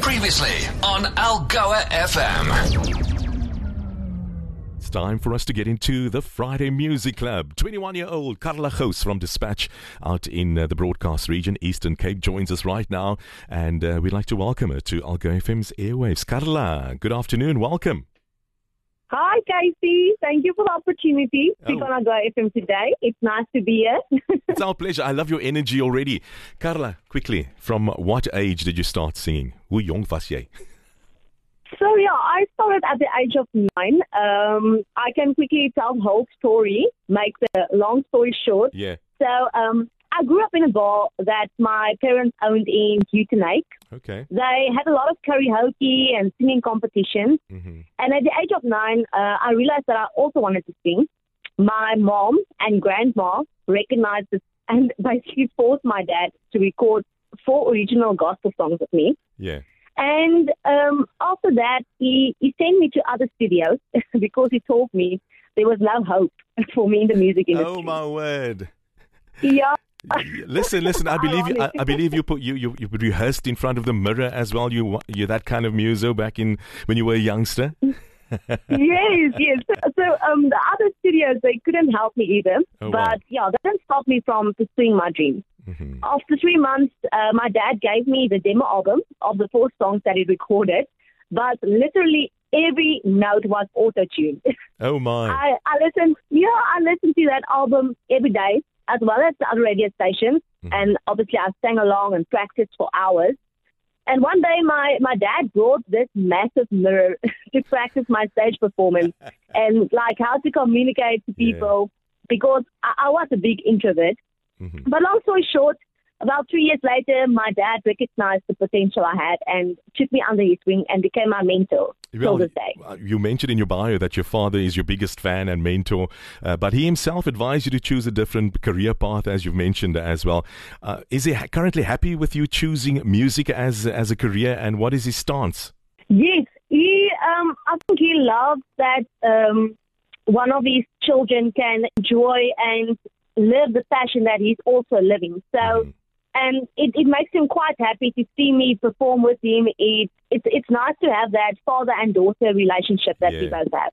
Previously on Algoa FM. It's time for us to get into the Friday Music Club. 21 year old Karla Gouws from Despatch out in uh, the broadcast region, Eastern Cape, joins us right now. And uh, we'd like to welcome her to Algoa FM's airwaves. Karla, good afternoon. Welcome. Hi, Kaycee. Thank you for the opportunity Oh. on Algoa FM today. It's nice to be here. It's our pleasure. I love your energy already. Karla, quickly, from what age did you start singing? Hoe jong was jy? so, yeah, I started at the age of nine. Um, I can quickly tell the whole story, make the long story short. Yeah. So, um, I grew up in a bar that my parents owned in Uitenhage. Okay. They had a lot of karaoke and singing competitions. hmm And at the age of nine, uh, I realized that I also wanted to sing. My mom and grandma recognized this and basically forced my dad to record four original gospel songs with me. Yeah. And um, after that, he, he sent me to other studios because he told me there was no hope for me in the music industry. Oh, my word. Yeah. Listen, listen. I believe you. I, I believe you put you, you you rehearsed in front of the mirror as well. You you're that kind of muso back in when you were a youngster. yes, yes. So, so um, the other studios, they couldn't help me either. Oh, wow. but yeah, that didn't stop me from pursuing my dreams. Mhm. After three months, uh, my dad gave me the demo album of the four songs that he recorded, but literally every note was auto-tuned. Oh my! I, I listened, yeah, I listened to that album every day, as well as the other radio stations, Mhm. and obviously I sang along and practiced for hours. And one day, my, my dad brought this massive mirror to practice my stage performance and like how to communicate to Yeah. people because I, I was a big introvert. Mhm. But long story short, about three years later, my dad recognized the potential I had and took me under his wing and became my mentor day. uh, you mentioned in your bio that your father is your biggest fan and mentor, uh, but he himself advised you to choose a different career path, as you've mentioned as well. Uh, is he ha- currently happy with you choosing music as as a career, and what is his stance? Yes, he. Um, I think he loves that um, one of his children can enjoy and live the passion that he's also living. So, Mhm. And it, it makes him quite happy to see me perform with him. It, it's it's nice to have that father and daughter relationship that we both have.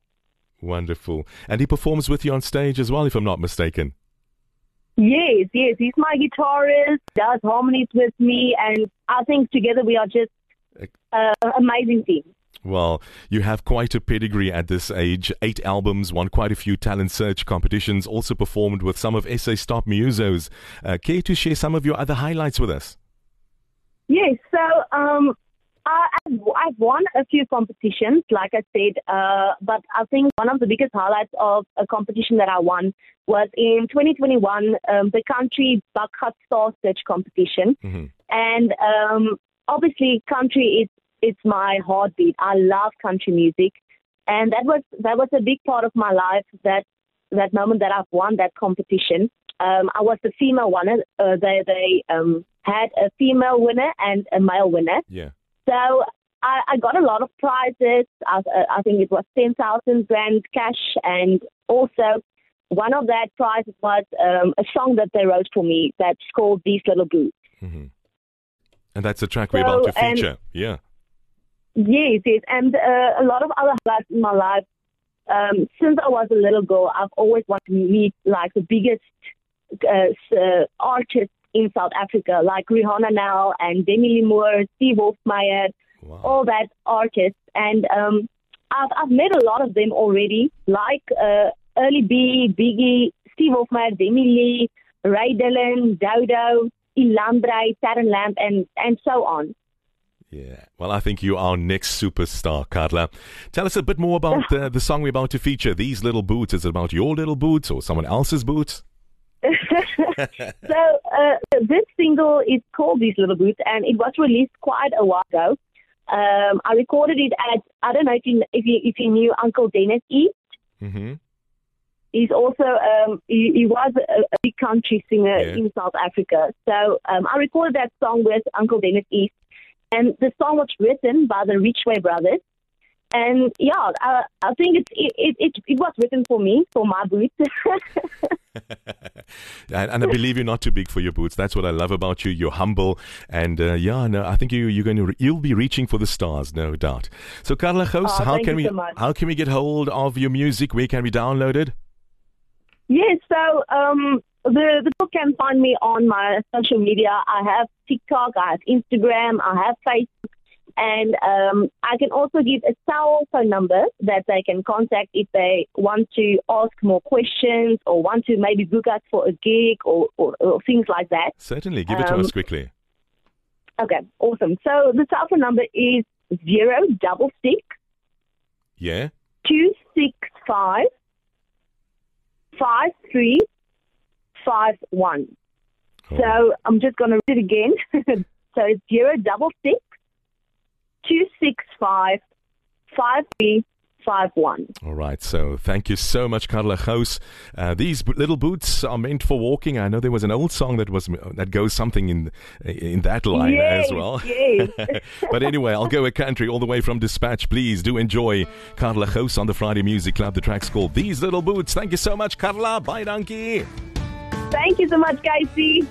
Wonderful, and he performs with you on stage as well, if I'm not mistaken. Yes, yes, he's my guitarist. Does harmonies with me, and I think together we are just uh, an amazing team. Well, you have quite a pedigree at this age. Eight albums, won quite a few talent search competitions, also performed with some of SA's top musos. Uh, care to share some of your other highlights with us? Yes, so um, I, I've, I've won a few competitions, like I said, uh, but I think one of the biggest highlights of a competition that I won was in 2021, um, the country Bakgat Star Search competition. hmm And um, obviously, country is it's my heartbeat. I love country music, and that was that was a big part of my life. That that moment that I've won that competition. Um, I was the female winner. Uh, they they um, had a female winner and a male winner. Yeah. So I, I got a lot of prizes. I, I think it was ten thousand grand cash, and also one of that prizes was um, a song that they wrote for me that's called "These Little Boots." hmm And that's the track we're about to feature. yeah. Yes, yes, and uh, a lot of other highlights in my life. Um, since I was a little girl, I've always wanted to meet like the biggest uh, uh, artists in South Africa, like Rihanna now and Demi Lee Moore, Steve Hofmeyr, Wow. all that artists. And um, I've, I've met a lot of them already, like uh, Early B, Biggie, Steve Hofmeyr, Demi Lee, Ray Dylan, Dodo, Elandré, Taryn Lamb, and, and so on. Yeah. Well, I think you are next superstar, Karla. Tell us a bit more about uh, the song we're about to feature. These little boots. Is it about your little boots or someone else's boots? so uh, this single is called These Little Boots, and it was released quite a while ago. Um, I recorded it at I don't know if you if you, if you knew Uncle Dennis East. Mm-hmm. He's also um, he, he was a, a big country singer Yeah. in South Africa. So um, I recorded that song with Uncle Dennis East, and the song was written by the Richway Brothers. and yeah, I, I think it, it, it, it was written for me, for my boots. and, and, I believe you're not too big for your boots. That's what I love about you. You're humble, and uh, yeah, no, I think you you're going to re- you'll be reaching for the stars, no doubt. So, Karla Gouws, oh, how can we so how can we get hold of your music? Where can we download it? Yes, so um, the the book can find me on my social media. I have TikTok, I have Instagram, I have Facebook. And um, I can also give a cell phone number that they can contact if they want to ask more questions or want to maybe book us for a gig or, or, or things like that. Certainly. Give it to Um, us quickly. Okay, awesome. So the cell phone number is zero double six Yeah? two six five five three five one. Oh. So I'm just going to read it again. so it's zero double six two six five five three five one. All right. So thank you so much, Karla Gouws. Uh, these b- little boots are meant for walking. I know there was an old song that was that goes something in in that line yes, as well. Yes. but anyway, I'll go a country all the way from Despatch. Please do enjoy Karla Gouws on the Friday Music Club. The track's called These Little Boots. Thank you so much, Karla. Baie, dankie. Thank you so much, Kaycee.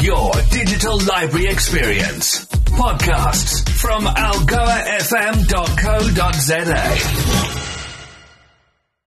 Your digital library experience. Podcasts from algoafm.co.za.